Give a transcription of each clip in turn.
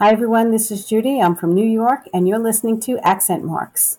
Hi, everyone. This is Judy. I'm from New York, and you're listening to Accent Marks.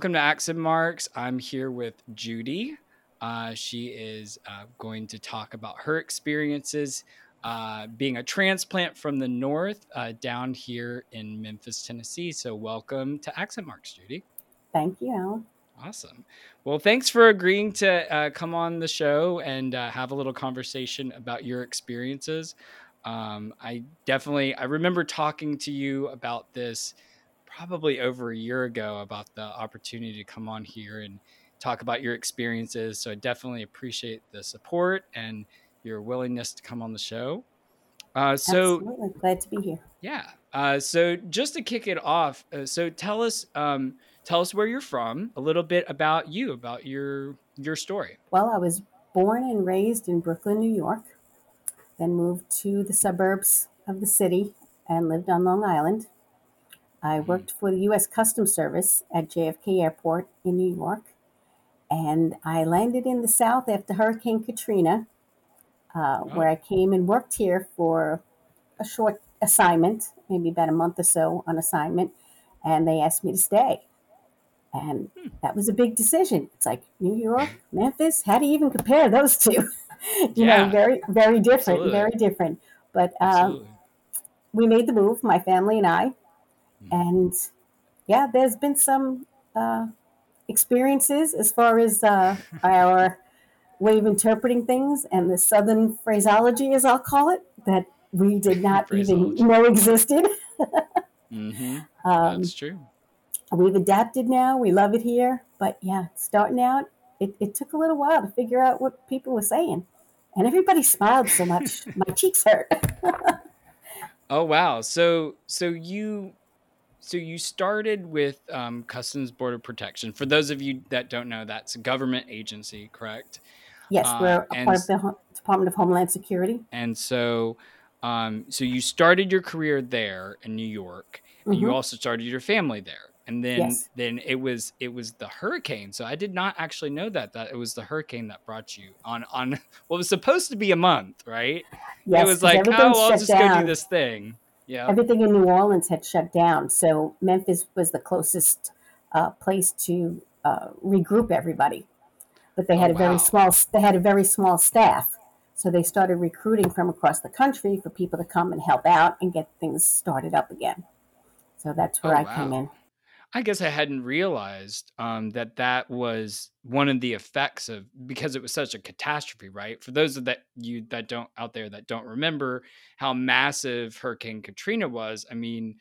Welcome to Accent Marks. I'm here with Judy. Uh, she is uh, going to talk about her experiences uh, being a transplant from the north uh, down here in Memphis, Tennessee. So, welcome to Accent Marks, Judy. Thank you, Awesome. Well, thanks for agreeing to uh, come on the show and uh, have a little conversation about your experiences. Um, I definitely I remember talking to you about this probably over a year ago about the opportunity to come on here and talk about your experiences. So I definitely appreciate the support and your willingness to come on the show. Uh, so Absolutely. glad to be here. Yeah. Uh, so just to kick it off, uh, so tell us, um, tell us where you're from, a little bit about you, about your your story. Well, I was born and raised in Brooklyn, New York, then moved to the suburbs of the city and lived on Long Island. I mm-hmm. worked for the U.S. Customs Service at JFK Airport in New York, and I landed in the South after Hurricane Katrina, uh, oh. where I came and worked here for a short assignment, maybe about a month or so on assignment, and they asked me to stay. And hmm. that was a big decision. It's like New York, Memphis. How do you even compare those two? you yeah. know, very, very different, Absolutely. very different. But um, we made the move, my family and I, and yeah, there's been some uh, experiences as far as uh, our way of interpreting things and the Southern phraseology, as I'll call it, that we did not even know existed. mm-hmm. um, That's true. We've adapted now. We love it here. But yeah, starting out, it, it took a little while to figure out what people were saying. And everybody smiled so much, my cheeks hurt. oh wow! So so you so you started with um, Customs Border Protection. For those of you that don't know, that's a government agency, correct? Yes, uh, we're a part of the Department of Homeland Security. And so, um, so you started your career there in New York, and mm-hmm. you also started your family there. And then, yes. then it was it was the hurricane. So I did not actually know that that it was the hurricane that brought you on on what was supposed to be a month, right? Yes, it was like, oh, well, I'll just down. go do this thing. Yeah. Everything in New Orleans had shut down. So Memphis was the closest uh, place to uh, regroup everybody. But they had oh, a very wow. small they had a very small staff. So they started recruiting from across the country for people to come and help out and get things started up again. So that's where oh, I wow. came in. I guess I hadn't realized um, that that was one of the effects of because it was such a catastrophe, right? For those of that you that don't out there that don't remember how massive Hurricane Katrina was, I mean,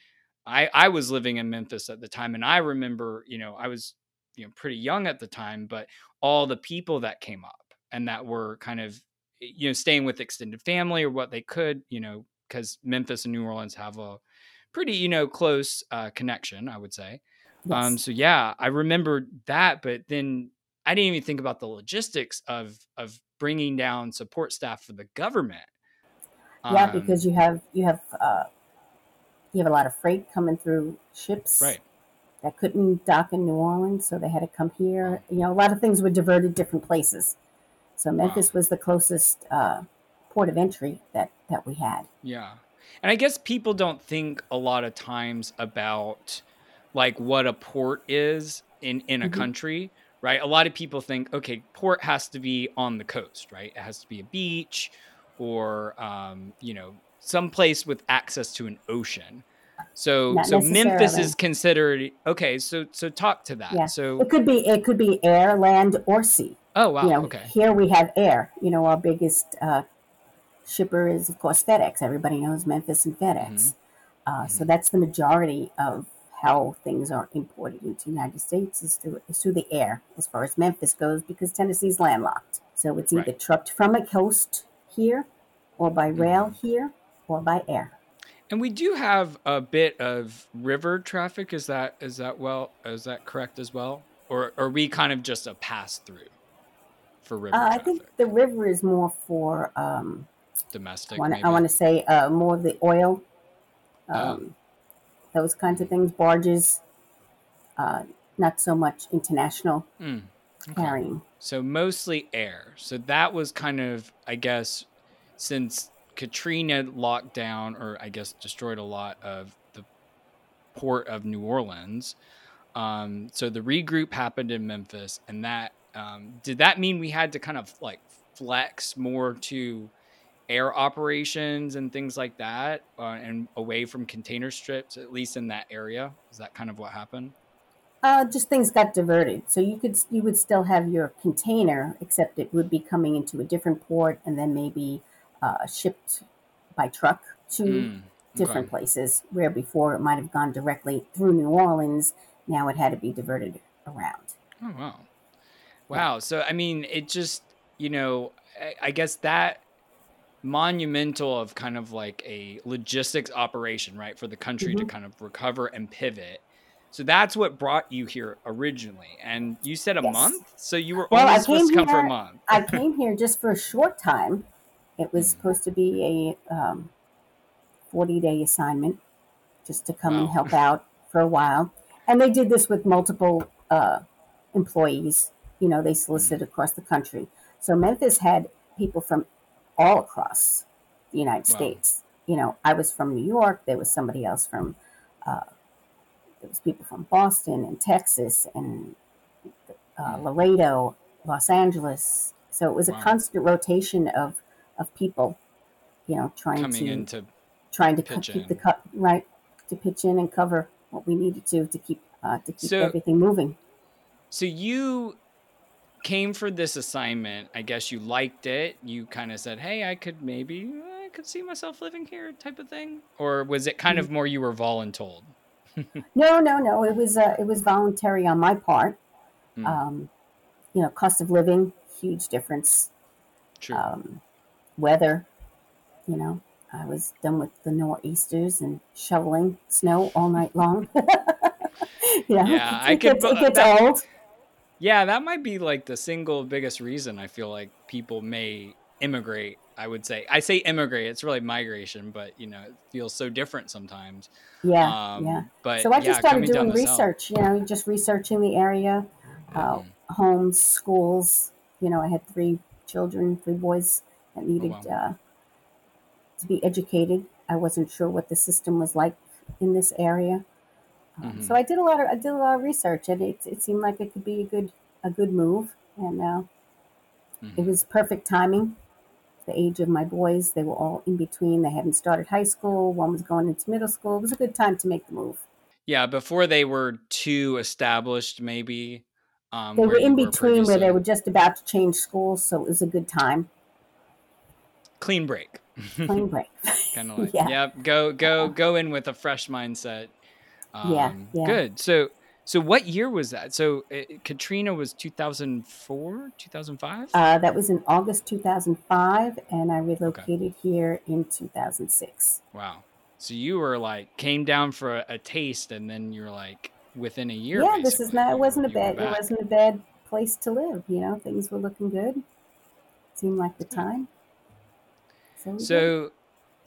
I I was living in Memphis at the time, and I remember, you know, I was you know pretty young at the time, but all the people that came up and that were kind of you know staying with extended family or what they could, you know, because Memphis and New Orleans have a pretty you know close uh, connection, I would say. Yes. Um, so yeah, I remember that, but then I didn't even think about the logistics of of bringing down support staff for the government. Yeah, um, because you have you have uh, you have a lot of freight coming through ships, right? That couldn't dock in New Orleans, so they had to come here. You know, a lot of things were diverted different places. So Memphis wow. was the closest uh, port of entry that that we had. Yeah, and I guess people don't think a lot of times about like what a port is in in a mm-hmm. country right? A lot of people think okay port has to be on the coast right? It has to be a beach or um, you know some place with access to an ocean. So Not so memphis is considered okay so so talk to that. Yeah. so it could be it could be air land or sea. Oh wow you know, okay. here we have air. You know our biggest uh, shipper is of course fedex. Everybody knows memphis and fedex. Mm-hmm. Uh, mm-hmm. so that's the majority of how things are imported into the United States is through, is through the air, as far as Memphis goes, because Tennessee's landlocked. So it's either right. trucked from a coast here, or by mm-hmm. rail mm-hmm. here, or by air. And we do have a bit of river traffic. Is that is that well? Is that correct as well? or are we kind of just a pass through for river Uh, I think the river is more for um, Domestic, I want to say uh, more of the oil, Oh, um, those kinds of things, barges, uh, not so much international mm, okay. carrying. So mostly air. So that was kind of, I guess, since Katrina locked down or I guess destroyed a lot of the port of New Orleans. Um, so the regroup happened in Memphis, and that um, did that mean we had to kind of like flex more to air operations and things like that, uh, and away from container strips, at least in that area? Is that kind of what happened? Uh, just things got diverted, so you could you would still have your container, except it would be coming into a different port and then maybe uh, shipped by truck to Mm, okay. different places. Where before it might have gone directly through New Orleans, now it had to be diverted around. Oh wow. Yeah. Wow. So I mean, it just you know, I, I guess that monumental of kind of like a logistics operation, right, for the country to hmm kind of recover and pivot. So that's what brought you here originally. And you said a Yes. month, so you were Well, only I supposed to come for a here. month. I came here just for a short time. It was Mm, supposed to be a um, forty day assignment, just to come and help out for a while. And they did this with multiple uh, employees. You know, they Mm, solicited across the country. So Memphis had people from all across the United wow. States. You know, I was from New York. There was somebody else from. Uh, there was people from Boston and Texas and uh, Mm, Laredo, Los Angeles. So it was a constant rotation of of people. You know, trying Coming in to trying to co- keep the cut right to pitch in and cover what we needed to to keep uh, to keep So everything moving. so you came for this assignment. I guess you liked it. You kind of said, "Hey, I could maybe I could see myself living here," type of thing. Or was it kind Mm. of more you were voluntold? No, no, no. It was uh, it was voluntary on my part. Mm, Um, you know, cost of living, huge difference. true. Um, weather, you know, I was done with the nor'easters and shoveling snow all night long. know, Yeah, it, I could gets it gets that old. Yeah, that might be like the single biggest reason I feel like people may immigrate. I would say. I say immigrate, it's really migration, but you know, it feels so different sometimes. Yeah, yeah. Um, but So I just yeah, started doing research. You know, just researching the area, uh, Mm, homes, schools. You know, I had three children, three boys that oh needed wow. uh, to be educated. I wasn't sure what the system was like in this area, um, hmm so I did a lot of I did a lot of research, and it it seemed like it could be a good a good move. And uh, it hmm was perfect timing. The age of my boys, they were all in between. They hadn't started high school. One was going into middle school. It was a good time to make the move. Yeah, before they were too established, maybe, um, They were in were between where they were just about to change schools, so it was a good time. Clean break. Clean break. kind of like, yeah. yep, go go go in with a fresh mindset. Yeah. Um, Yeah. good. So so what year was that? So uh, Katrina was 2004, 2005? Uh, that was in August 2005, and I Okay. relocated here in 2006. Wow. So you were like came down for a, a taste and then you're like within a year Yeah, this is not. It wasn't a bad. It wasn't a bad place to live. You know, things were looking good. Seemed like the time, so. So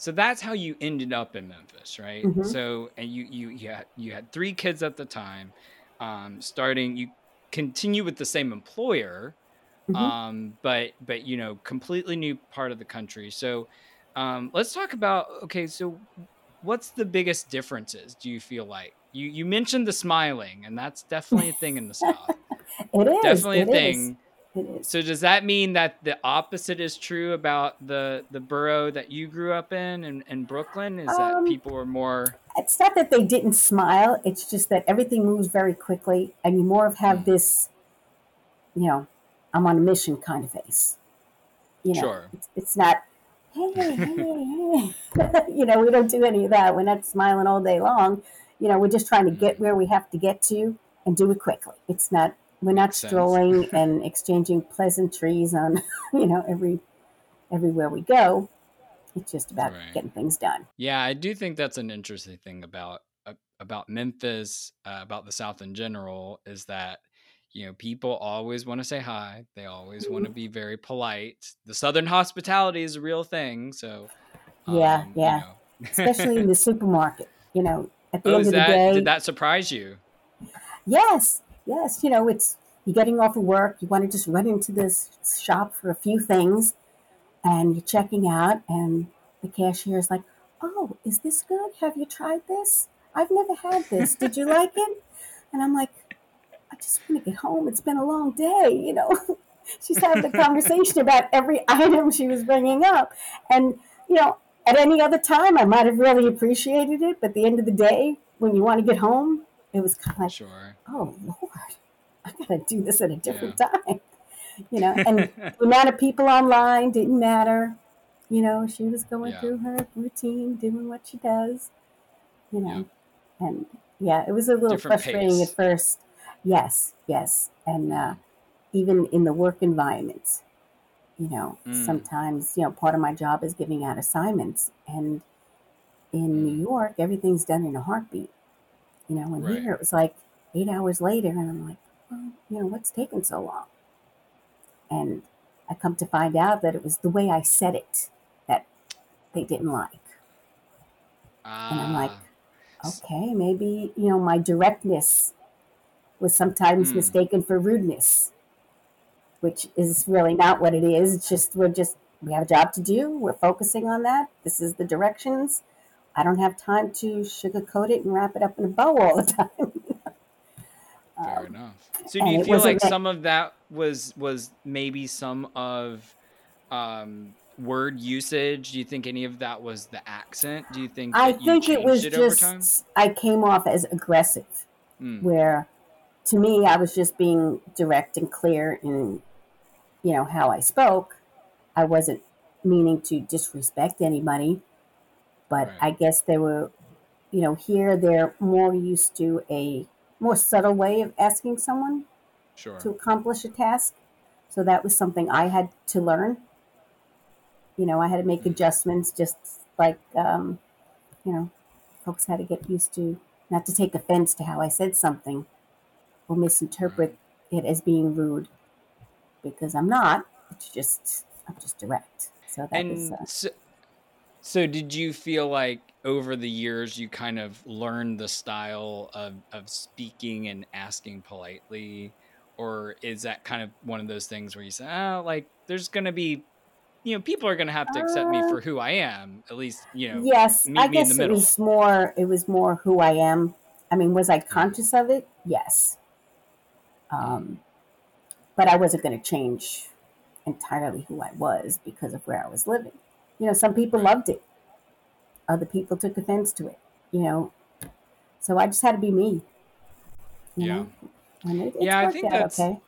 so that's how you ended up in Memphis, right? hmm So and you you you had you had three kids at the time. Um starting you continue with the same employer, hmm um but but you know completely new part of the country. So um let's talk about okay, so what's the biggest differences do you feel like? You you mentioned the smiling and that's definitely a thing in the South. It is. Definitely a It is. Thing. It is. So does that mean that the opposite is true about the the borough that you grew up in in, in Brooklyn? Is that Um, people are more it's not that they didn't smile. It's just that everything moves very quickly, and you more of have mm, this, you know, I'm on a mission kind of face. You know, sure? it's, it's not, hey, hey, hey. you know, we don't do any of that. We're not smiling all day long. You know, we're just trying to get Mm, where we have to get to and do it quickly. It's not, we're not strolling and exchanging pleasantries on, you know, every everywhere we go. It's just about Right. getting things done. Yeah, I do think that's an interesting thing about uh, about Memphis, uh, about the South in general, is that you know, people always want to say hi. They always want to be very polite. The Southern hospitality is a real thing. So, Yeah, um, you yeah. know, Especially in the supermarket. You know, at the oh, end of the day did that surprise you? yes, yes. You know, it's you're getting off of work. You want to just run into this shop for a few things, and you're checking out, and the cashier is like, "Oh, is this good? Have you tried this? I've never had this. Did you like it?" And I'm like, I just want to get home. It's been a long day, you know. She's having a conversation about every item she was bringing up. And, you know, at any other time, I might have really appreciated it. But at the end of the day, when you want to get home, it was kind of like, Sure. Oh, Lord, I got to do this at a Yeah. different time, you know. And the amount of people online didn't matter. You know, she was going yeah. through her routine, doing what she does, you Yeah. know. And yeah, it was a little Different frustrating at first. Yes, yes. And uh, even in the work environment, you know, Mm, sometimes, you know, part of my job is giving out assignments. And in New mm, York, everything's done in a heartbeat. You know, and right. here it was like eight hours later, and I'm like, well, you know, what's taking so long? And I come to find out that it was the way I said it that they didn't like. And I'm like, Ah. okay, maybe, you know, my directness was sometimes Mm, mistaken for rudeness, which is really not what it is. It's just, we're just, we have a job to do. We're focusing on that. This is the directions. I don't have time to sugarcoat it and wrap it up in a bow all the time. Fair Um, enough. So do you feel like that, some of that was was maybe some of um word usage? Do you think any of that was the accent? Do you think I you think it was it just, I came off as aggressive, Mm, where to me, I was just being direct and clear in, you know, how I spoke. I wasn't meaning to disrespect anybody, but right. I guess they were, you know, here they're more used to a more subtle way of asking someone to accomplish a task. So that was something I had to learn. You know, I had to make Mm, adjustments, just like, um, you know, folks had to get used to not to take offense to how I said something or right. misinterpret it as being rude because I'm not. It's just, I'm just direct. So that And uh, so, So did you feel like over the years you kind of learned the style of of speaking and asking politely? Or is that kind of one of those things where you say, oh, like there's gonna be, you know, people are gonna have to accept me uh, for who I am. At least, you know, yes, I meet me in the guess it was more, it was more who I am. I mean, was I Mm, conscious of it? Yes. Um, but I wasn't going to change entirely who I was because of where I was living. You know, some people loved it, other people took offense to it, you know. So I just had to be me, Yeah. and it, Yeah, I think that's okay.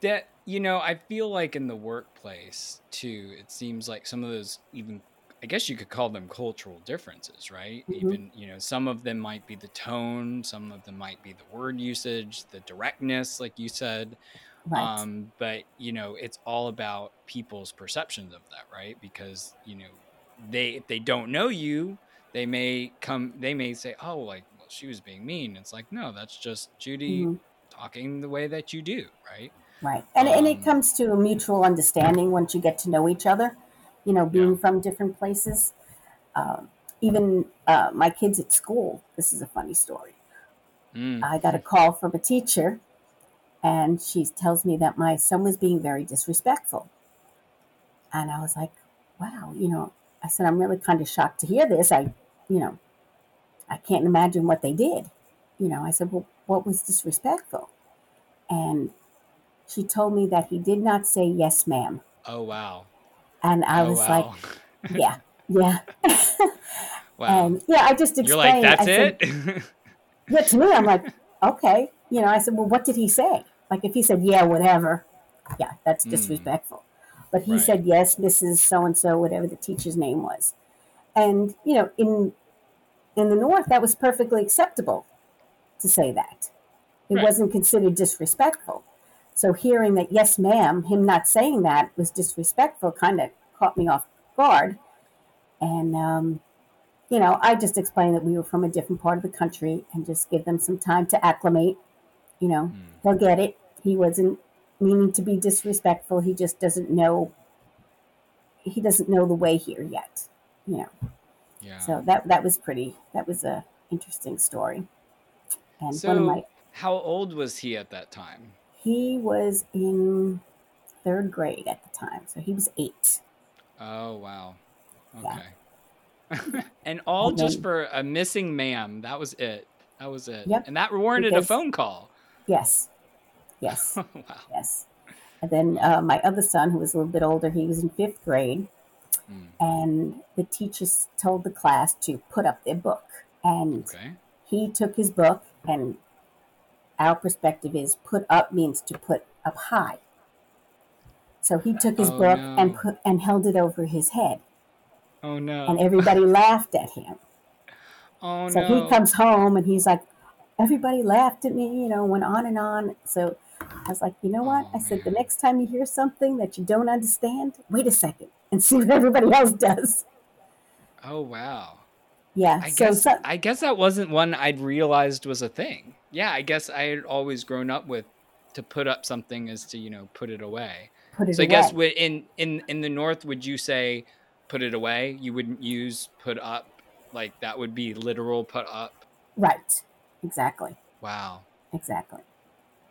that, you know, I feel like in the workplace too, it seems like some of those even I guess you could call them cultural differences, right? hmm Even, you know, some of them might be the tone, some of them might be the word usage, the directness, like you said. Right. Um, but you know, it's all about people's perceptions of that, right? Because, you know, they if they don't know you, they may come they may say, "Oh, like, well, she was being mean." It's like, "No, that's just Judy hmm talking the way that you do, right?" Right. And, and it Um, comes to a mutual understanding once you get to know each other, you know, yeah. being from different places. Um, even uh, my kids at school, this is a funny story. Mm, I got a call from a teacher and she tells me that my son was being very disrespectful. And I was like, wow, you know, I said, I'm really kind of shocked to hear this. I, you know, I can't imagine what they did. You know, I said, well, what was disrespectful? And she told me that he did not say yes, ma'am. oh wow. And I Oh was like, yeah, yeah. Wow. and yeah, I just explained. You're like. "That's said, it?" yeah, to me, I'm like, okay. You know, I said, well, what did he say? Like, if he said, yeah, whatever, yeah, that's Mm, disrespectful. But he right. said, yes, Mrs. So and so, whatever the teacher's name was. And, you know, in, in the North, that was perfectly acceptable to say that. It Right. wasn't considered disrespectful. So hearing that, yes, ma'am, him not saying that was disrespectful kind of caught me off guard. And, um, you know, I just explained that we were from a different part of the country and just give them some time to acclimate You know, Mm. he'll get it. He wasn't meaning to be disrespectful. He just doesn't know. He doesn't know the way here yet. You know, Yeah. so that that was pretty. That was a interesting story. And one of So, my how old was he at that time? he was in third grade at the time, so he was eight. Oh, wow. Yeah. Okay. and all And just then for a missing ma'am. That was it. That was it. yep, And that warranted a phone call. yes, yes, wow. yes. And then uh, my other son, who was a little bit older, he was in fifth grade, Mm. and the teachers told the class to put up their book, and Okay. he took his book, and our perspective is put up means to put up high. So he took his Oh, book and put and held it over his head, Oh, no! and everybody laughed at him. Oh, no. So he comes home and he's like, everybody laughed at me, you know, went on and on. So I was like, you know what? I said, the next time you hear something that you don't understand, wait a second and see what everybody else does. Oh, wow. Yeah. I So, guess so I guess that wasn't one I'd realized was a thing. Yeah, I guess I had always grown up with to put up something is to, you know, put it away. put it So I guess in in in the north would you say put it away? You wouldn't use put up like that would be literal put up. Right. Exactly. Wow. Exactly.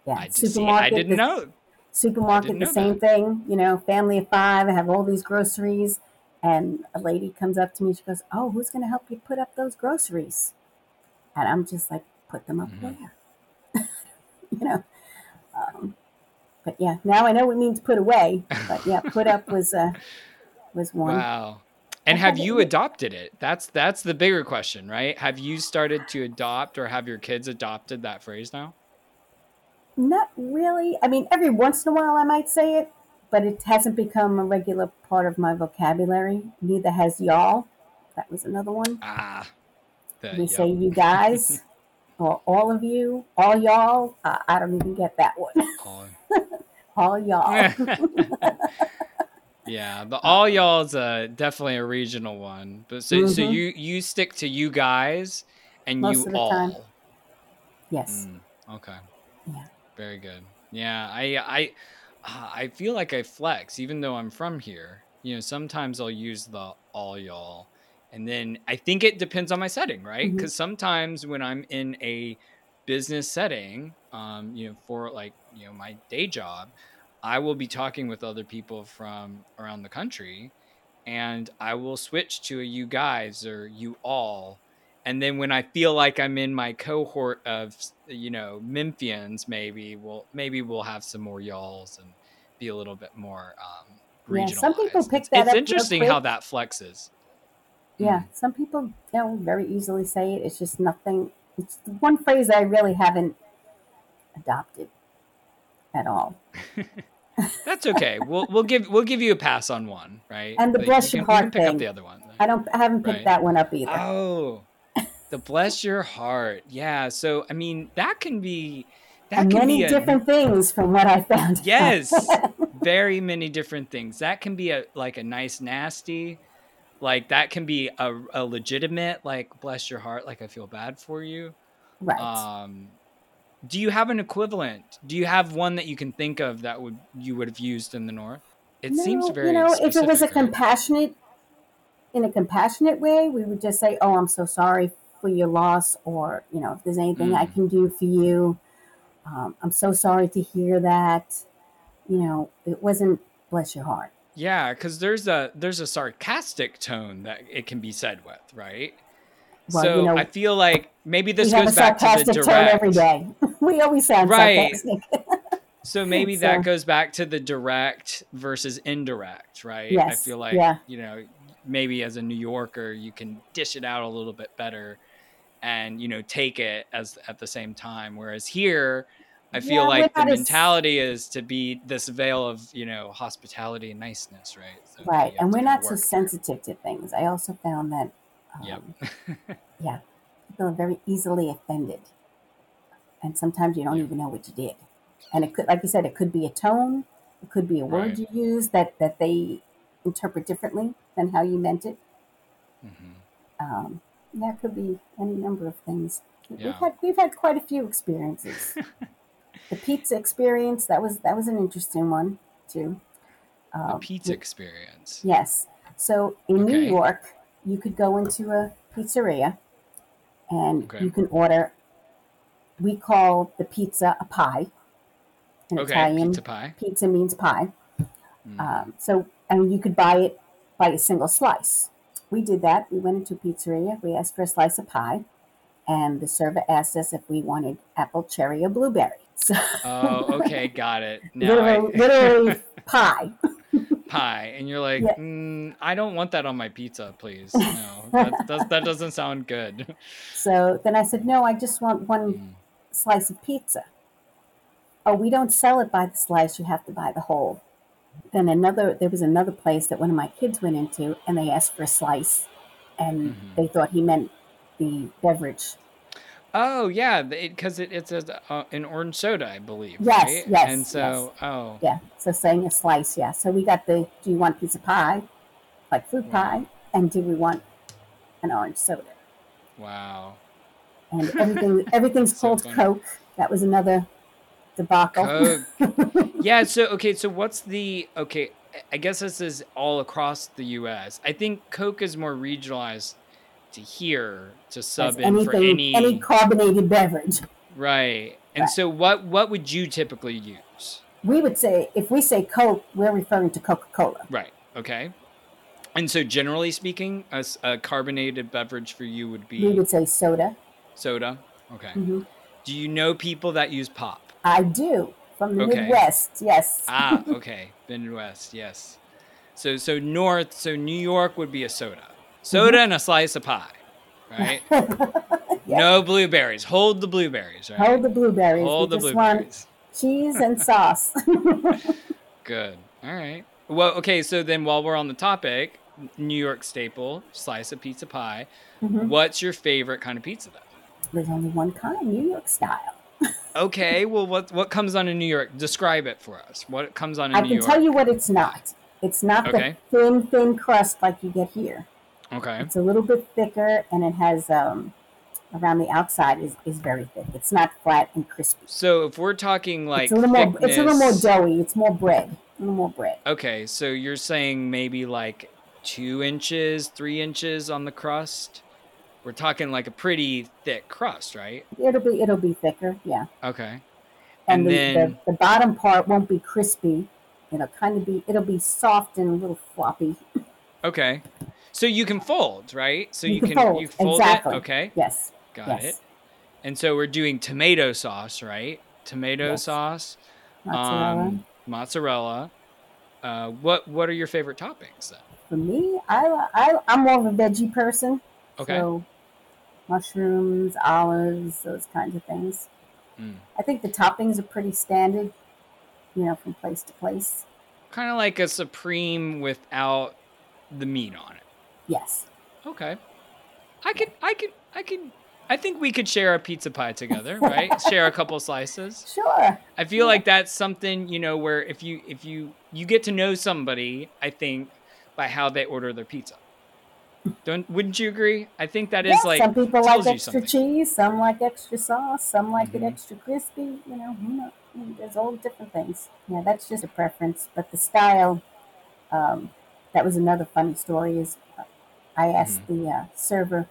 Yeah. I just see I Supermarket, didn't the know. Supermarket, didn't the know same that. thing. You know, family of five, I have all these groceries. And a lady comes up to me, she goes, Oh, who's going to help you put up those groceries? And I'm just like, Put them up hmm where? You know? Um, but yeah, now I know what it means put away. But yeah, put up was uh, was one. Wow. And have you adopted it? That's that's the bigger question, right? Have you started to adopt or have your kids adopted that phrase now? Not really. I mean, every once in a while I might say it, but it hasn't become a regular part of my vocabulary. Neither has y'all. That was another one. Ah, We say you guys or all of you, all y'all. Uh, I don't even get that one. All- all y'all. yeah, the all y'all's uh definitely a regional one. But so so hmm you you stick to you guys and Most you of the time, yes. Mm, okay. Yeah. Very good. Yeah, I I ah, I feel like I flex even though I'm from here. You know, sometimes I'll use the all y'all. And then I think it depends on my setting, right? hmm Cuz sometimes when I'm in a business setting, um, you know, for like, you know, my day job, I will be talking with other people from around the country and I will switch to a you guys or you all. And then when I feel like I'm in my cohort of, you know, Memphians, maybe we'll maybe we'll have some more y'alls and be a little bit more um, Yeah, some people pick that it's up real interesting how that flexes. Yeah, Mm. some people you know very easily say it. It's just nothing. It's one phrase I really haven't adopted at all. That's okay. We'll we'll give we'll give you a pass on one, right? And the Like you your can you can heart pick up the other one, I don't. I haven't picked right? that one up either. Oh, the bless your heart. Yeah. So I mean, that can be that And can many be a different things from what I found yes, very many different things. That can be a like a nice nasty. Like that can be a, a legitimate like bless your heart. Like I feel bad for you. right. Um, do you have an equivalent? Do you have one that you can think of that would you would have used in the north? It seems No, you very know, if it was a compassionate, in a compassionate way, we would just say, "Oh, I'm so sorry for your loss," or you know, if there's anything I Mm. can do for you, um, I'm so sorry to hear that. You know, it wasn't bless your heart. Yeah, because there's a there's a sarcastic tone that it can be said with, right? Well, you So I feel like maybe this goes back to the sarcastic tone every direct. day. we always sound Right. sarcastic. So maybe that goes back to the direct versus indirect, right? I feel like, yeah, you know, maybe as a New Yorker, you can dish it out a little bit better and, you know, take it as at the same time. Whereas here, I feel yeah, like the mentality is to be this veil of, you know, hospitality and niceness, right? So right, and we're not so sensitive to things. I also found that, Yep. um, yeah, people are very easily offended, and sometimes you don't yeah. even know what you did. And it could, like you said, it could be a tone, it could be a word Right. you use that that they interpret differently than how you meant it. hmm Um, that could be any number of things. We've had we've had quite a few experiences. the pizza experience that was that was an interesting one too. The Um, pizza experience. yes. So in New York, you could go into a pizzeria and Okay. you can order. We call the pizza a pie. In Okay. Italian, Pizza pie. pizza means pie. Mm. Um, so, and you could buy it by a single slice. We did that. We went into a pizzeria. We asked for a slice of pie, and the server asked us if we wanted apple, cherry, or blueberry. So, Oh, okay, got it. Now literally, I literally pie. pie, and you're like, Yeah. mm, I don't want that on my pizza, please. No, that does, that doesn't sound good. So then I said, no, I just want one Mm. slice of pizza. Oh, we don't sell it by the slice. You have to buy the whole. Then another, there was another place that one of my kids went into, and they asked for a slice, and Mhm. they thought he meant the beverage. Oh yeah, because it, it's a, uh, an orange soda, I believe. Yes, right? yes, And so, oh, Yeah, so saying a slice, yeah. So we got the, do you want piece of pie, like fruit Wow. pie, and do we want an orange soda? wow. And everything, everything's So called funny. Coke. That was another debacle. Coke. yeah. So okay. So what's the okay? I guess this is all across the U.S. I think Coke is more regionalized to here to sub in for any, any carbonated beverage. right. And Right. so what what would you typically use? We would say, if we say Coke, we're referring to Coca Cola. Right. Okay. And so generally speaking, a carbonated beverage for you would be We would say soda. soda. Okay. hmm Do you know people that use pop? I do from the Okay. Midwest. Yes. Ah, okay. Midwest, yes. So so north, so New York would be a soda. Soda and a slice of pie. Right? Yeah. No blueberries. Hold the blueberries, right? Hold the blueberries. Hold we the blueberries. cheese and sauce. Good. All right. Well, okay, so then while we're on the topic, New York staple, slice of pizza pie. Mhm. What's your favorite kind of pizza though? There's only one kind, New York style. Okay, well what what comes on in New York? Describe it for us. What comes on in I New York? I can tell you what it's not. It's not Okay. the thin, thin crust like you get here. Okay. It's a little bit thicker, and it has um, around the outside is, is very thick. It's not flat and crispy. So if we're talking like it's a little more. It's a little more doughy. It's more bread. A little more bread. Okay, so you're saying maybe like two inches, three inches on the crust. We're talking like a pretty thick crust, right? It'll be it'll be thicker. Yeah. Okay. and, And the, then- the, the bottom part won't be crispy. It'll kind of be it'll be soft and a little floppy. Okay. So you can fold, right? So you, You can can, fold, you fold exactly. it. Okay. Yes. Got yes. it. And so we're doing tomato sauce, right? Tomato Yes. sauce, Mozzarella. um, mozzarella. Uh, what what are your favorite toppings then? For me, I, I I'm more of a veggie person. Okay. So mushrooms, olives, those kinds of things. Mm. I think the toppings are pretty standard, you know, from place to place. Kind of like a supreme without the meat on it. Yes. Okay. I could I could I could I think we could share a pizza pie together, right? share a couple slices. Sure. I feel like that's something, you know, where if you if you you get to know somebody, I think, by how they order their pizza. Don't wouldn't you agree? I think that is yeah, like some people like extra cheese, some like extra sauce, some like Mhm. it extra crispy. You know? I mean, there's all different things. Yeah, that's just a preference. But the style, um, that was another funny story. Is uh, I asked Mm-hmm. the uh, server,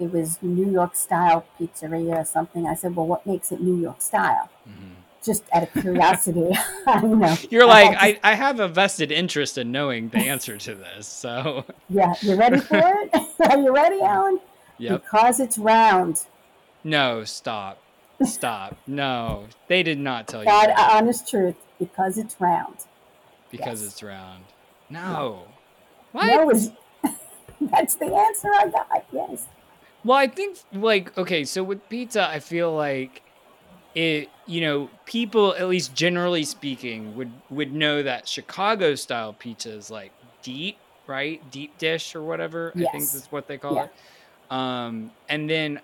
it was New York style pizzeria or something. I said, well, what makes it New York style? Mhm. Just out of curiosity, I don't know. You're like, to- I, I have a vested interest in knowing the answer to this. So yeah, you ready for it? Are you ready, Alan? Yep. Because it's round. No, stop. Stop. No. They did not tell you God, uh, honest truth. Because it's round. because yes. it's round. No. What? No is that's the answer I got. Yes. Well, I think like okay, so with pizza, I feel like it. You know, people at least generally speaking would would know that Chicago style pizza is like deep, right? Deep dish or whatever. I think Yes. that's what they call Yeah. it. Um, and then,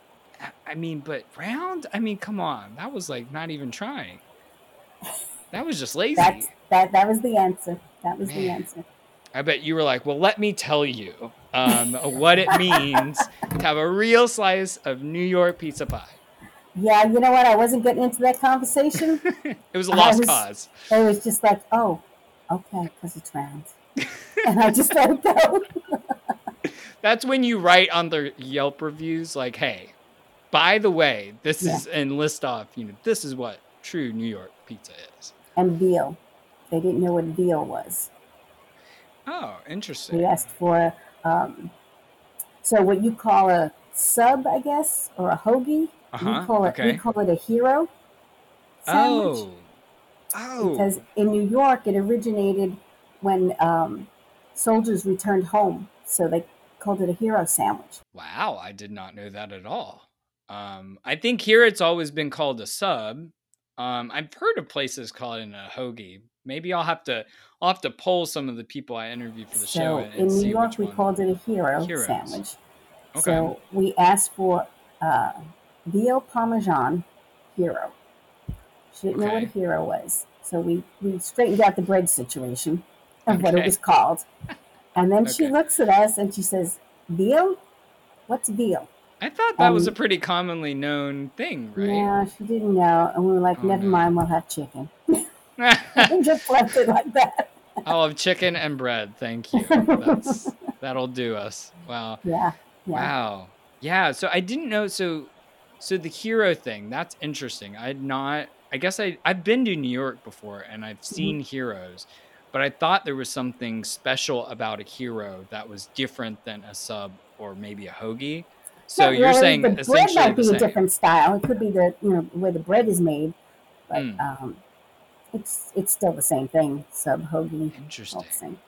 I mean, but round. I mean, come on, that was like not even trying. That was just lazy. That's that that was the answer. That was the answer. I bet you were like, well, let me tell you um, what it means to have a real slice of New York pizza pie. Yeah, you know what? I wasn't getting into that conversation. it was a lost was, cause. it was just like, oh, okay, because it's round. and I just let it go. That's when you write on the Yelp reviews, like, hey, by the way, this yeah. is, and list off, you know, this is what true New York pizza is. And veal. They didn't know what veal was. Oh, interesting. We asked for, um, so what you call a sub, I guess, or a hoagie. Uh We call it we call it a hero sandwich Oh. because Oh. in New York it originated when um, soldiers returned home, so they called it a hero sandwich. Wow, I did not know that at all. Um, I think here it's always been called a sub. Um, I've heard of places calling it a hoagie. Maybe I'll have to I'll have to poll some of the people I interviewed for the show So and, in New see York we one. called it a hero Heroes. sandwich. Okay. So we asked for uh, veal parmesan hero. She didn't know what a hero was, so we we straightened out the bread situation of what it was called. And then she looks at us and she says, "Veal? What's veal?" I thought that was a um, pretty commonly known thing, right? yeah, she didn't know, and we were like, Oh "Never no. mind, we'll have chicken." and just left it like that. I'll have chicken and bread. Thank you. That's that'll do us. Wow. yeah, yeah. Wow. Yeah. So I didn't know. So, so the hero thing. That's interesting. I'd not. I guess I I've been to New York before and I've hmm seen heroes, but I thought there was something special about a hero that was different than a sub or maybe a hoagie. So Not you're saying The bread might be a different style. It could be the you know where the bread is made, but Mm, um, it's it's still the same thing. Sub hoagie, interesting.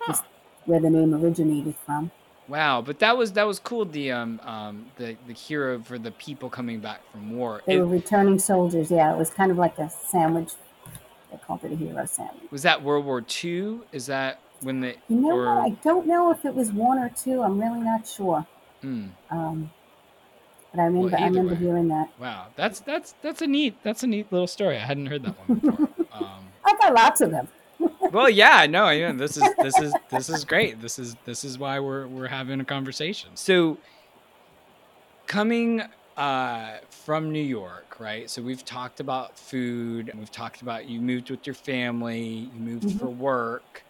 Huh. Just where the name originated from. Wow, but that was that was cool. The um um the the hero for the people coming back from war. They were returning soldiers. Yeah, it was kind of like a sandwich. They called it a hero sandwich. was that World War II. Is that when they You know what? I don't know if it was one or two. I'm really not sure. mm, Um, but I well remember I remember way. hearing that. Wow, that's that's that's a neat that's a neat little story. I hadn't heard that one before. Um, I got lots of them. Well, yeah, no, yeah, this is this is this is great. This is this is why we're we're having a conversation. So coming uh, from New York, right? So we've talked about food. We've talked about you moved with your family. You moved hmm for work.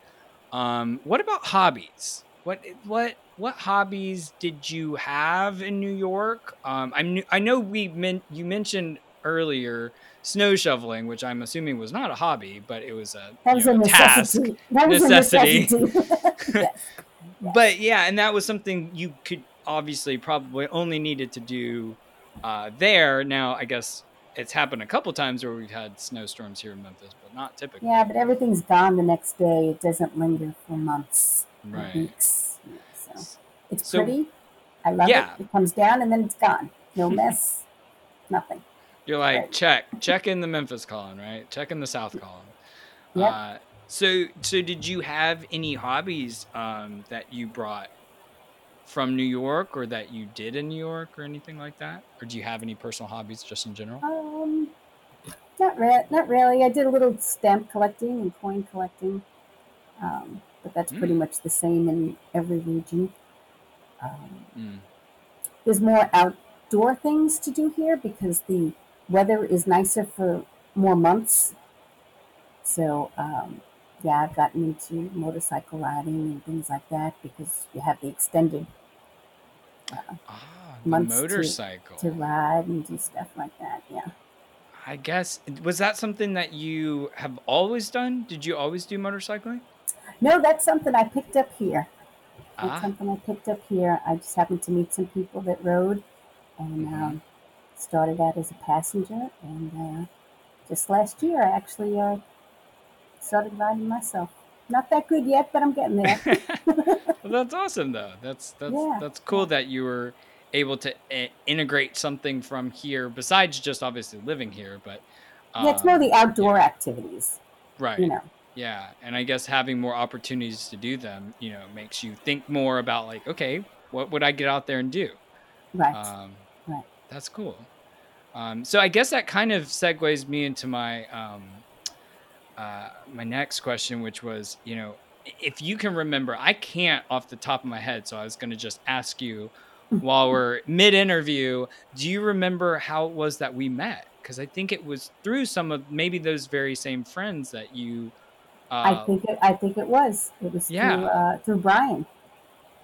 Um, what about hobbies? What what what hobbies did you have in New York? Um, I knew I know we meant you mentioned earlier snow shoveling, which I'm assuming was not a hobby, but it was a That was know a a task necessity. That was a necessity. necessity. yes, yes. but yeah, and that was something you could obviously probably only needed to do uh, there. Now I guess it's happened a couple times where we've had snowstorms here in Memphis, but not typically. Yeah, but everything's gone the next day. It doesn't linger for months or Right. weeks. So it's So pretty. I love it. It comes down and then it's gone. No mess, nothing. You're like check check in the Memphis column, right? Check in the South column. Yep. Uh, so so did you have any hobbies um, that you brought from New York or that you did in New York or anything like that? Or do you have any personal hobbies just in general? Um, not re- not really. I did a little stamp collecting and coin collecting, um, but that's pretty Mm, much the same in every region. Um, mm, there's more outdoor things to do here because the weather is nicer for more months. So, um, yeah, I've gotten into motorcycle riding and things like that because you have the extended uh, Ah, the months to to ride and do stuff like that. Yeah. I guess was that something that you have always done? Did you always do motorcycling? No, that's something I picked up here. That's Ah, something I picked up here. I just happened to meet some people that rode and hmm um, started out as a passenger. And uh, just last year, I actually uh, started riding myself. Not that good yet, but I'm getting there. well, that's awesome though. That's that's yeah, that's cool that you were able to i- integrate something from here besides just obviously living here, but Yeah, it's more um, the outdoor yeah, activities, you right. know. Yeah, and I guess having more opportunities to do them, you know, makes you think more about like, okay, what would I get out there and do? Right, Um, right. That's cool. Um, so I guess that kind of segues me into my um, uh, my next question, which was, you know, if you can remember, I can't off the top of my head, so I was going to just ask you, while we're mid interview, do you remember how it was that we met? Because I think it was through some of maybe those very same friends that you. I Uh, think it. I think it was. It was through yeah, uh, through Brian.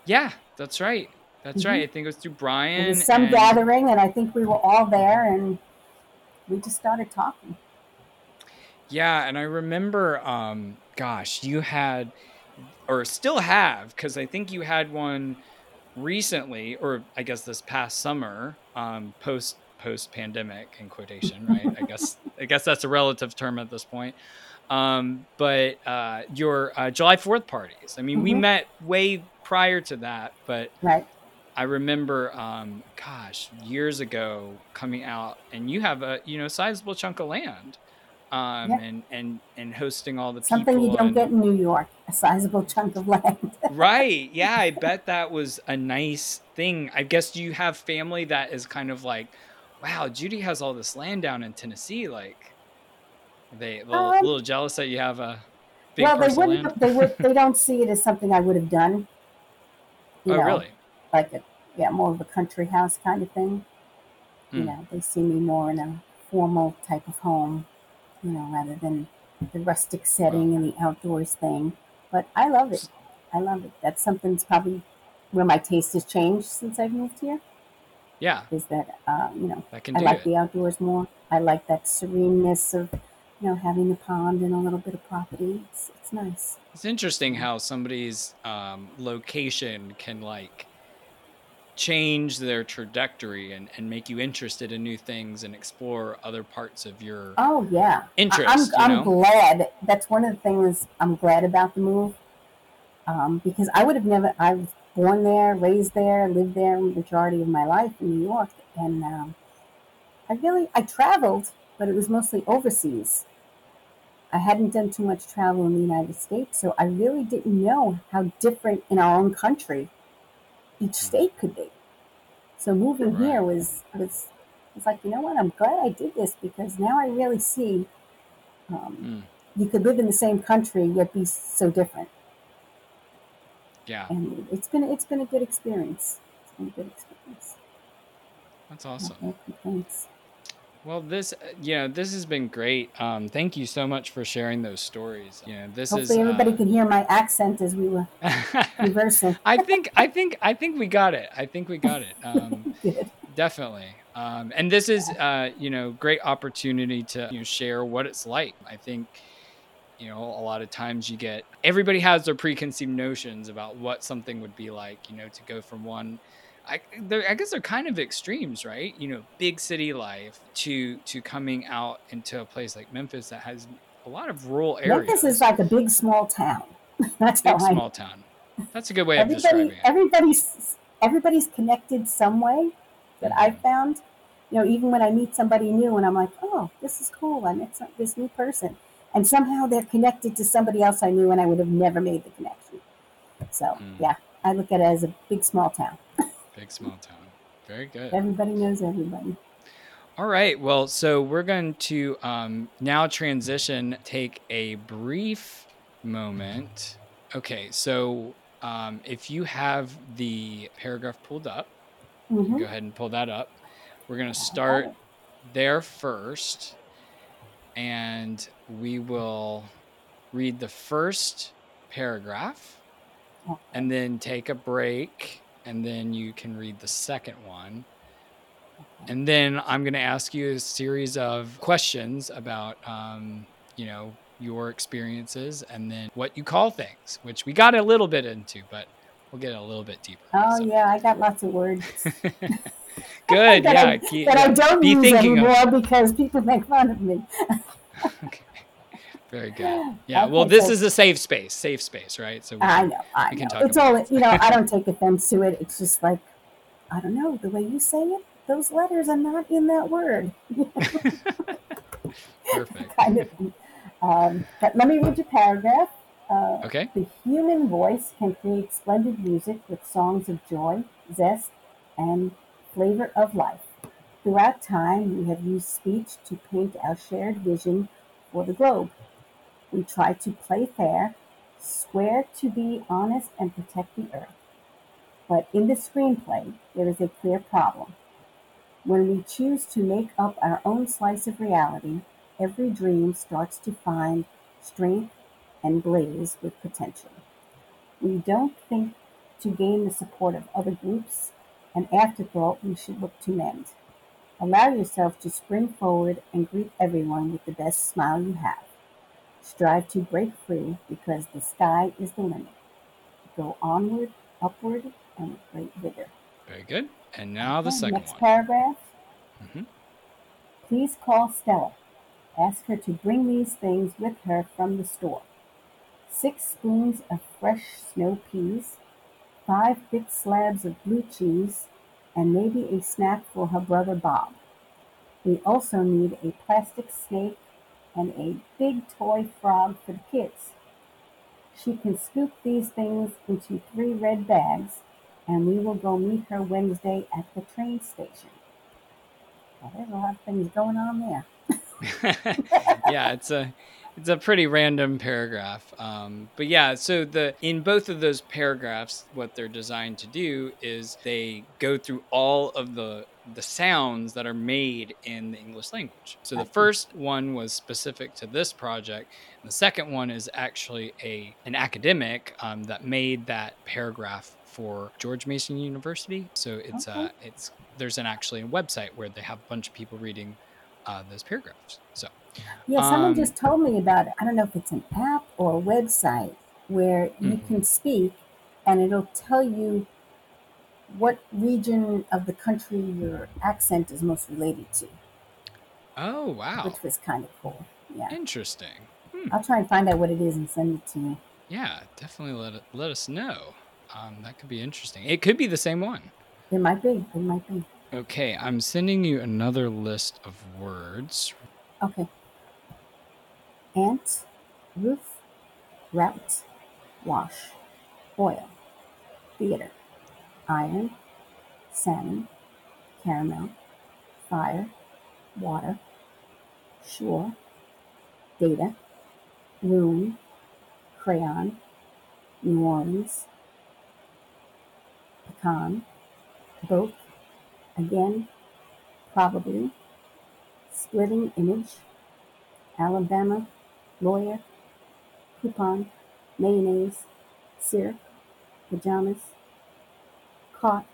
yeah, that's right. That's hmm right. I think it was through It Brian was some and gathering, and I think we were all there, and we just started talking. yeah, and I remember, um, gosh, you had or still have because I think you had one recently, or I guess this past summer, um, post post pandemic in quotation, right? I guess I guess that's a relative term at this point. Um, but uh, your uh, July Fourth parties. I mean, we hmm met way prior to that, but Right. I remember, um, gosh, years ago coming out, and you have a you know sizable chunk of land, um, Yeah. and and and hosting all the Something you don't get in New York. A sizable chunk of land. Right. Yeah, I bet that was a nice thing. I guess you have family that is kind of like, wow, Judy has all this land down in Tennessee. Like, they a little um. little jealous that you have a big Well, they of land. wouldn't. They would. They don't see it as something I would have done. Oh, know, really? like a yeah, more of a country house kind of thing. You Mm, know, they see me more in a formal type of home. You know, rather than the rustic setting and the outdoors thing. But I love it. I love it. That's something that's probably where my taste has changed since I've moved here. Yeah, Is that uh, you know I like it. the outdoors more. I like that sereneness of you know having the pond and a little bit of property. It's it's nice. It's interesting how somebody's um, location can like change their trajectory and, and make you interested in new things and explore other parts of your Oh yeah, I, I'm interest, you I'm know? glad. That's one of the things I'm glad about the move um, because I would have never. I was born there, raised there, lived there majority of my life in New York, and um, I really I traveled, but it was mostly overseas. I hadn't done too much travel in the United States, so I really didn't know how different in our own country each Mm, state could be. So moving Right. here was was was like, you know what? I'm glad I did this because now I really see um, Mm, you could live in the same country yet be so different. yeah, And it's been it's been a good experience. It's been a good experience. that's awesome. no complaints. Well, this, you know, this has been great. Um, thank you so much for sharing those stories. You know, this is, Hopefully everybody uh, could hear my accent as we were conversing. I think, I think, I think we got it. I think we got it. Um, definitely. Um, and this is, uh, you know, great opportunity to you know, share what it's like. I think, you know, a lot of times you get everybody has their preconceived notions about what something would be like. You know, to go from one. I, I guess they're kind of extremes, right? You know, big city life to to coming out into a place like Memphis that has a lot of rural areas. Memphis is like a big small town. That's how big I small town. That's a good way of describing it. everybody's everybody's connected some way that hmm I've found. You know, even when I meet somebody new and I'm like, oh, this is cool. I met some, this new person. And somehow they're connected to somebody else I knew and I would have never made the connection. So, Mm, yeah, I look at it as a big small town. big small town. Very good. Everybody knows everybody. All right. Well, so we're going to um, now transition, take a brief moment. Okay. So um, if you have the paragraph pulled up, you can hmm go ahead and pull that up. We're going to start there first, and we will read the first paragraph and then take a break, and then you can read the second one. And then I'm going to ask you a series of questions about, um, you know, your experiences and then what you call things, which we got a little bit into, but we'll get a little bit deeper. Oh, So yeah, I got lots of words good. that, Yeah. I, Keep, that I don't Be use of anymore because people make fun of me. okay. Very good. Yeah. Well, this so is a safe space, safe space, right? So we I know, I we can know. talk It's about all, it. you know, I don't take offense to it. It's just like, I don't know, the way you say it, those letters are not in that word. Perfect. kind of. Um, but let me read your paragraph. Uh, Okay. the human voice can create splendid music with songs of joy, zest, and flavor of life. Throughout time, we have used speech to paint our shared vision for the globe. We try to play fair, swear to be honest, and protect the earth. But in the screenplay, there is a clear problem. When we choose to make up our own slice of reality, every dream starts to find strength and blaze with potential. We don't think to gain the support of other groups, an afterthought we should look to mend. Allow yourself to spring forward and greet everyone with the best smile you have. Strive to break free because the sky is the limit. Go onward, upward, and with great vigor. Very good. And now the Okay, second Next one. paragraph. Mhm. Please call Stella. Ask her to bring these things with her from the store. Six spoons of fresh snow peas, five thick slabs of blue cheese, and maybe a snack for her brother Bob. We also need a plastic snake and a big toy frog for the kids. She can scoop these things into three red bags, and we will go meet her Wednesday at the train station. Well, there's a lot of things going on there. yeah, it's a it's a pretty random paragraph. Um, but yeah, so the in both of those paragraphs, what they're designed to do is they go through all of the the sounds that are made in the English language. So the first one was specific to this project, and the second one is actually a an academic um, that made that paragraph for George Mason University. So it's uh, it's there's an actually a website where they have a bunch of people reading uh, those paragraphs. So Yeah, someone Um, just told me about it. I don't know if it's an app or a website where you Mhm. can speak and it'll tell you what region of the country your accent is most related to, oh wow, which was kind of cool. Yeah. interesting. Hmm. I'll try and find out what it is and send it to you. Yeah, definitely let it, let us know. Um, that could be interesting. It could be the same one. It might be. It might be. Okay, I'm sending you another list of words. Okay. Ant, roof, route, wash, oil, theater, iron, salmon, caramel, fire, water, shore, data, room, crayon, New Orleans, pecan, both, again, probably, splitting image, Alabama, lawyer, coupon, mayonnaise, syrup, pajamas, caught,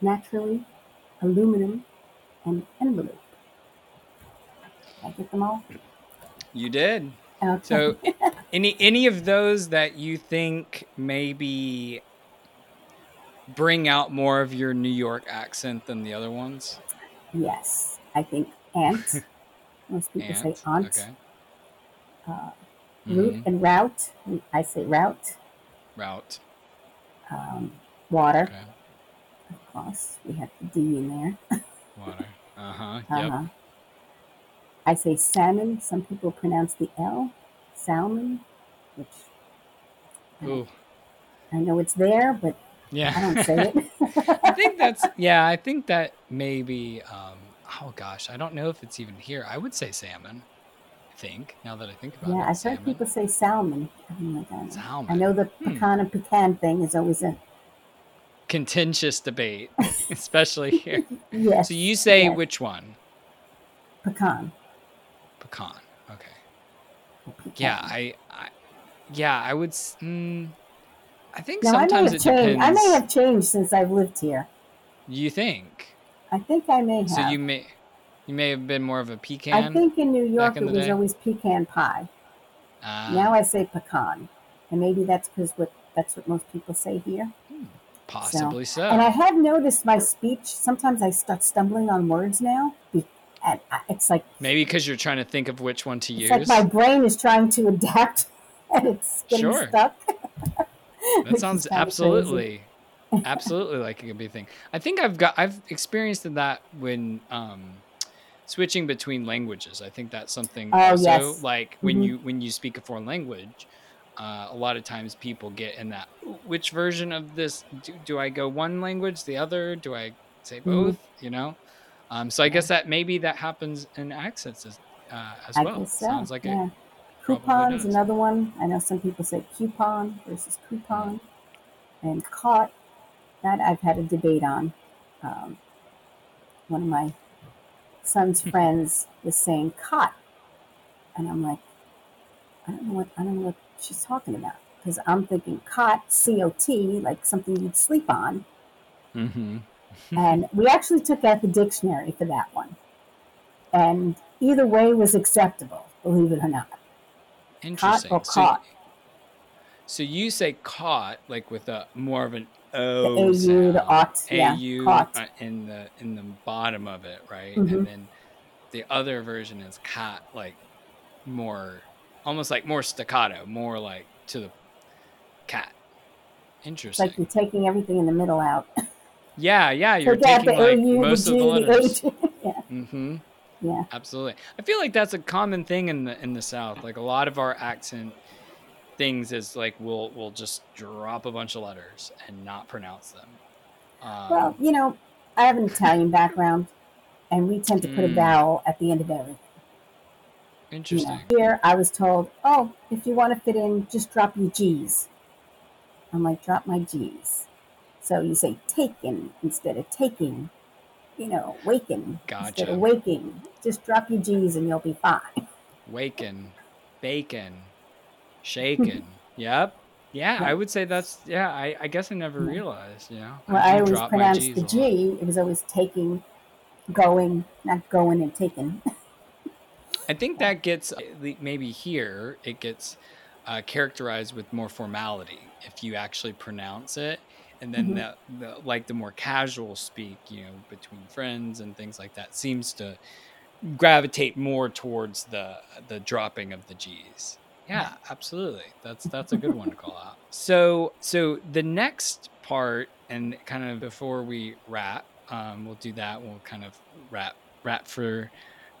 naturally, aluminum, and envelope. Did I get them all? You did. Okay. So, any any of those that you think maybe bring out more of your New York accent than the other ones? yes, I think ant. Most people say Ant. aunt. Okay. Uh, route Mhm. and route. I say route. Route. Um, water. Okay. Of course, we have the D in there. Water. Uh huh. Yep. Uh-huh. I say salmon. Some people pronounce the L, salmon, which I, Ooh. I know it's there, but Yeah. I don't say it. I think that's yeah. I think that maybe. Um, oh gosh, I don't know if it's even here. I would say salmon. I think now that I think about yeah, it, Yeah, I've salmon. heard people say salmon. Like, I, know. I know the Hmm. pecan and pecan thing is always a Contentious debate, especially here. yes. So you say yes, which one? pecan. Pecan. Okay. pecan. Yeah, I, I yeah, I would. Mm, I think Now I may sometimes have it changed. depends. I may have changed since I've lived here. You think? I think I may have. So you may, you may have been more of a pecan. I think in New York in it was day? always pecan pie. Ah, now I say pecan, and maybe that's because what that's what most people say here. possibly so. And I have noticed my speech. Sometimes I start stumbling on words now, and it's like Maybe because you're trying to think of which one to it's use. like my brain is trying to adapt, and it's getting Sure. stuck. That sounds absolutely, absolutely like it could be a thing. I think I've got I've experienced that when um, switching between languages. I think that's something Oh, also yes. like when Mhm. you when you speak a foreign language. Uh, a lot of times people get in that which version of this do, do I go one language the other do I say Mhm. both you know um, so I guess that maybe that happens in accents as, uh, as well so. sounds like yeah. it Coupon's another one. I know some people say coupon versus coupon. And caught, that I've had a debate on. Um, one of my son's friends was saying cot. And I'm like, I don't know what I don't know what she's talking about. Because I'm thinking cot, C O T, like something you'd sleep on. Mm-hmm. And we actually took out the dictionary for that one. And either way was acceptable, believe it or not. Interesting. or So, caught. so you say caught like with a more of an O AU, the sound, ought, yeah, AU uh, in the in the bottom of it, right? Mhm. And then the other version is cat like more, almost like more staccato, more like to the cat. Interesting. like you're taking everything in the middle out. yeah, yeah. You're out taking the like AU, most the of the letters. the yeah, Mm-hmm. yeah. Absolutely. I feel like that's a common thing in the in the South. Like a lot of our accent things is like we'll we'll just drop a bunch of letters and not pronounce them. Um, Well, you know, I have an Italian background, and we tend to put a Mm. vowel at the end of everything. You know, interesting. here I was told, oh, if you want to fit in, just drop your G's. I'm like, drop my G's. So you say taken instead of taking, you know, waken instead of waking. Just drop your G's and you'll be fine. Waken, bacon, shaken. yep. Yeah, I would say that's yeah. I, I guess I never Yeah. realized. You know, Well, I do always pronounced the. G. It was always taking, going, not going and taking. I think that gets maybe here it gets uh, characterized with more formality if you actually pronounce it, and then Mhm. the, the like the more casual speak, you know, between friends and things like that seems to gravitate more towards the the dropping of the G's. Yeah, absolutely. That's that's a good one to call out. So so the next part, and kind of before we wrap, um, we'll do that. We'll kind of wrap wrap for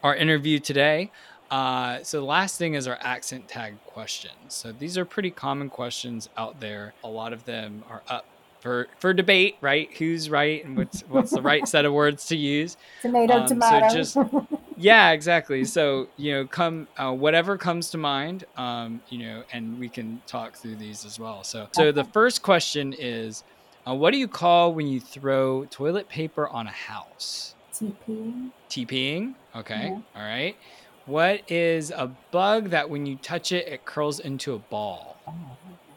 our interview today. Uh, so the last thing is our accent tag questions. So these are pretty common questions out there. A lot of them are up for for debate, right? Who's right and what's what's the right set of words to use? Tomato, Um, so just- Yeah, exactly. So you know, come uh, whatever comes to mind, um, you know, and we can talk through these as well. So so the first question is, uh, what do you call when you throw toilet paper on a house? TP. TPing. Okay. Yeah. All right. What is a bug that when you touch it, it curls into a ball? Oh,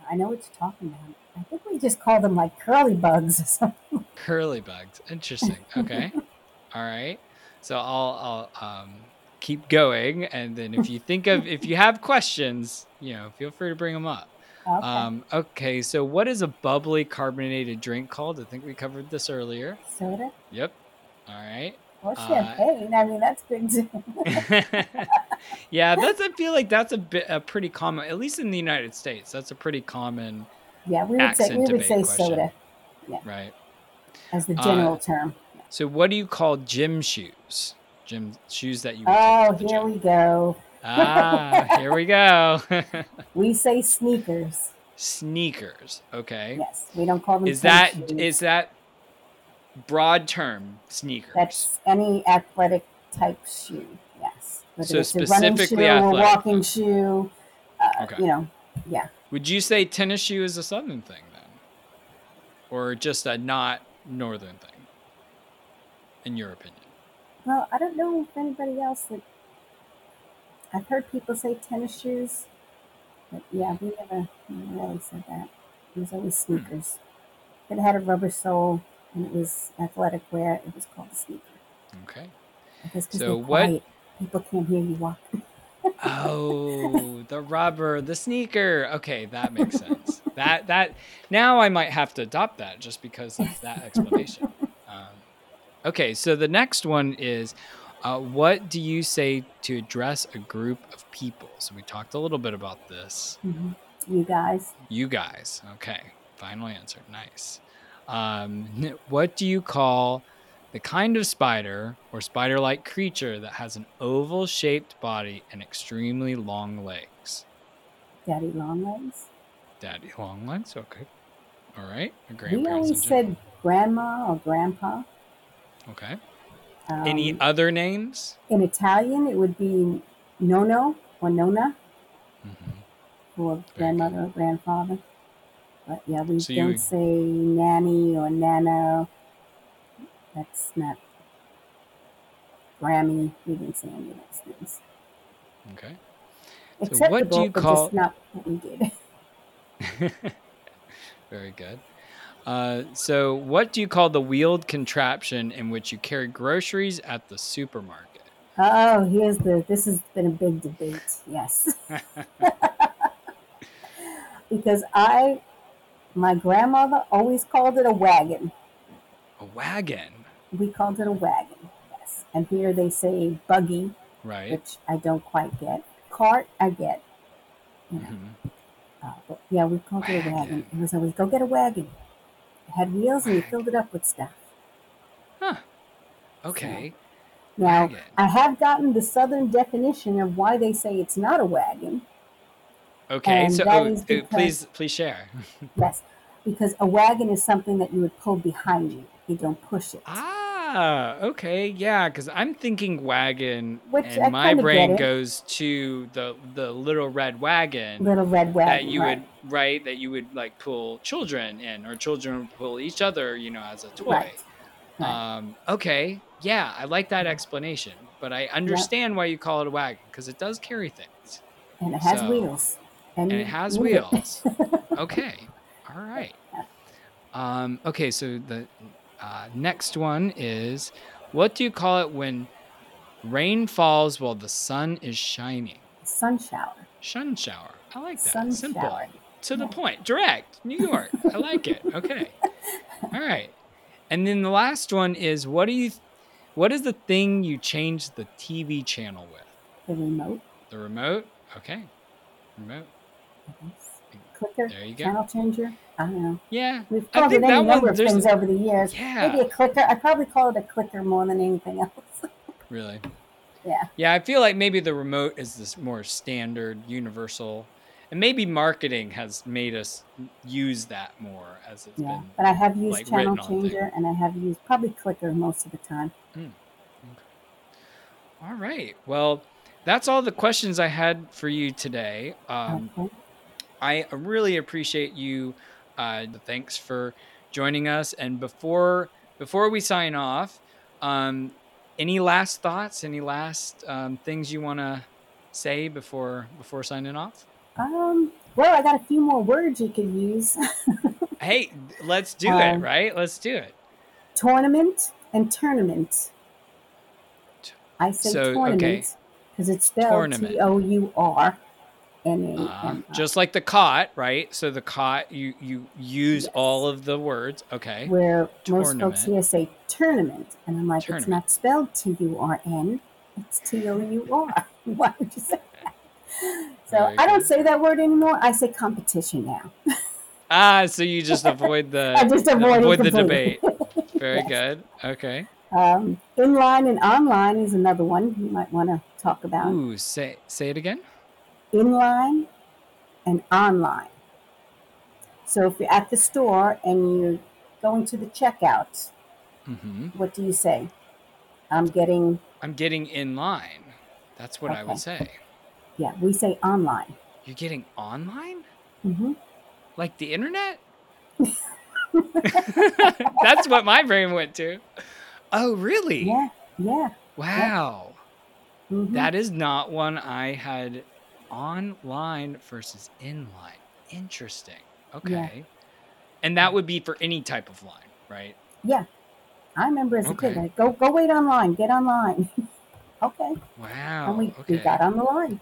I know what you're talking about. I think we just call them like curly bugs or something. Curly bugs. Interesting. Okay. All right. So I'll I'll um, keep going, and then if you think of if you have questions, you know, feel free to bring them up. Okay. Um, okay. So what is a bubbly carbonated drink called? I think we covered this earlier. Soda Yep. All right. or Uh, champagne. I mean, that's good too. yeah, that's. I feel like that's a bit a pretty common, at least in the United States. That's a pretty common, yeah, we would say we would say question. soda right? as the Uh, general term. So what do you call gym shoes? Gym shoes that you. Oh, here gym. we go. Ah, here we go. We say sneakers. Sneakers. Okay. Yes, we don't call them. Is that shoes. is that broad term sneakers? That's any athletic type shoe. Yes. Whether So it's a running shoe, specifically a athletic. walking shoe. Uh, Okay. You know, yeah. Would you say tennis shoe is a southern thing then, or just a not northern thing? In your opinion? Well, I don't know if anybody else that I've heard people say tennis shoes, but yeah, we never, never really said that. It was always Hmm. sneakers. If it had a rubber sole and it was athletic wear, it was called a sneaker. Okay. Because So what- quiet. People can't hear you walk. Oh, the rubber, the sneaker. Okay, that makes sense. that that now I might have to adopt that just because of that explanation. Okay, so the next one is, uh, what do you say to address a group of people? So we talked a little bit about this. Mhm. You guys, You guys. Okay, final answer. Nice. Um, what do you call the kind of spider or spider like creature that has an oval shaped body and extremely long legs? daddy long legs. Daddy long legs? Okay. All right. We grandparents. always said grandma or grandpa. Okay. Um, Any other names? in Italian, it would be nonno or nonna hmm for grandmother or grandfather. But yeah, we So don't you say nanny or nana. That's not Grammy. We didn't say any of those things. okay? So what do Acceptable, you but call? just not what we did. Very good. Uh, so what do you call the wheeled contraption in which you carry groceries at the supermarket? Oh, here's the. This has been a big debate. Yes, because I, my grandmother always called it a wagon. A wagon, We called it a wagon. Yes, and here they say buggy, right? which I don't quite get. Cart, I get. You know, Mhm. uh, but yeah, we called it a wagon. Wagon. It was always go get a wagon. Had wheels and you filled it up with stuff. Huh. Okay. Now, Wagon. I have gotten the southern definition of why they say it's not a wagon. Okay. And So, oh, uh, because- please, please share. Yes, because a wagon is something that you would pull behind you. You don't push it. Ah, okay, yeah, because I'm thinking wagon, Which and my kinda get brain it. goes to the the little red wagon Little red wagon. that you right. would right that you would like pull children in, or children would pull each other, you know, as a toy. Right. Right. Um, okay, yeah, I like that explanation, but I understand why you call it a wagon because it does carry things and it has so- wheels. and you it has move it. wheels. okay, all right. Um, okay, so the uh, next one is what do you call it when rain falls while the sun is shining? Sun shower. Sun shower. I like that. Sun Simple. shower. To the Yeah. point. Direct. New York. I like it. Okay. All right. And then the last one is what do you what is the thing you change the TV channel with? The remote. The remote? Okay. Remote. Clicker. There you go. Channel changer. I don't know. Yeah. We've I called think it any number one of things over the years. Yeah. Maybe a clicker. I probably call it a clicker more than anything else. Really? Yeah. Yeah, I feel like maybe the remote is this more standard, universal, and maybe marketing has made us use that more as it's Yeah. been. But I have used like, channel written on things. changer and I have used probably clicker most of the time. Okay. All right. Well, that's all the questions I had for you today. Um, okay. I really appreciate you. Uh, thanks for joining us. And before before we sign off, um, any last thoughts? Any last um, things you want to say before before signing off? Um. Well, I got a few more words you could use. Hey, let's do it. Um, Right? Let's do it. tournament and tournament. I say So, tournament because it's spelled. T O U R N A Um, just like the cot, right? So the cot, you you use Yes. all of the words. Okay. Where most folks here say tournament, and I'm like, it's not spelled T U R N, it's T O U R. Why would you say that? So Very I don't good. say that word anymore. I say competition now. Ah, so you just avoid the I just avoid, it the debate. Very Yes. good. Okay. Um, inline and online is another one you might want to talk about. Ooh, say say it again. Inline and online. So if you're at the store and you're going to the checkout, hmm what do you say? I'm getting, I'm getting in line. That's what I would say. yeah, we say online. You're getting online, Mm-hmm. like the internet. That's what my brain went to. Oh, really? Yeah, yeah. Wow. hmm That is not one I had online versus inline. Interesting. Okay. And that would be for any type of line, right? yeah. I remember as a kid, like, go go wait online, get online. okay, Wow. and we, okay. we got on the line.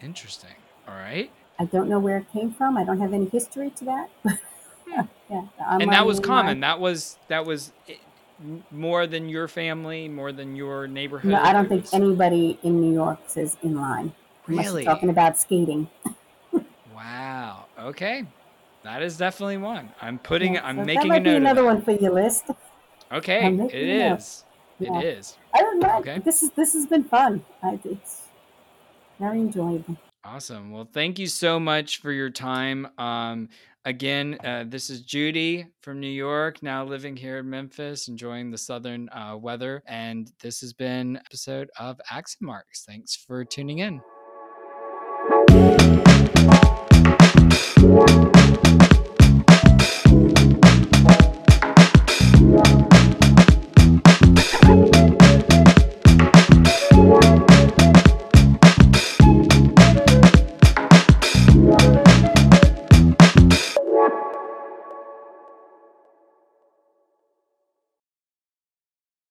Interesting. All right. I don't know where it came from. I don't have any history to that. Hmm. yeah, the and that was common. inline. That was that was i- m- more than your family, more than your neighborhood. No, I don't think was- anybody in New York says. Unless you're Really? talking about skating. Wow. Okay. That is definitely one. I'm putting. Yeah, I'm so making that might a be another one for your list. Okay. It note. is. Yeah. It is. I don't know. Okay. This is this has been fun. I, it's very enjoyable. Awesome. Well, thank you so much for your time. Um, again, uh, this is Judy from New York, now living here in Memphis, enjoying the southern uh, weather. And this has been an episode of Accent Marks. Thanks for tuning in. Thank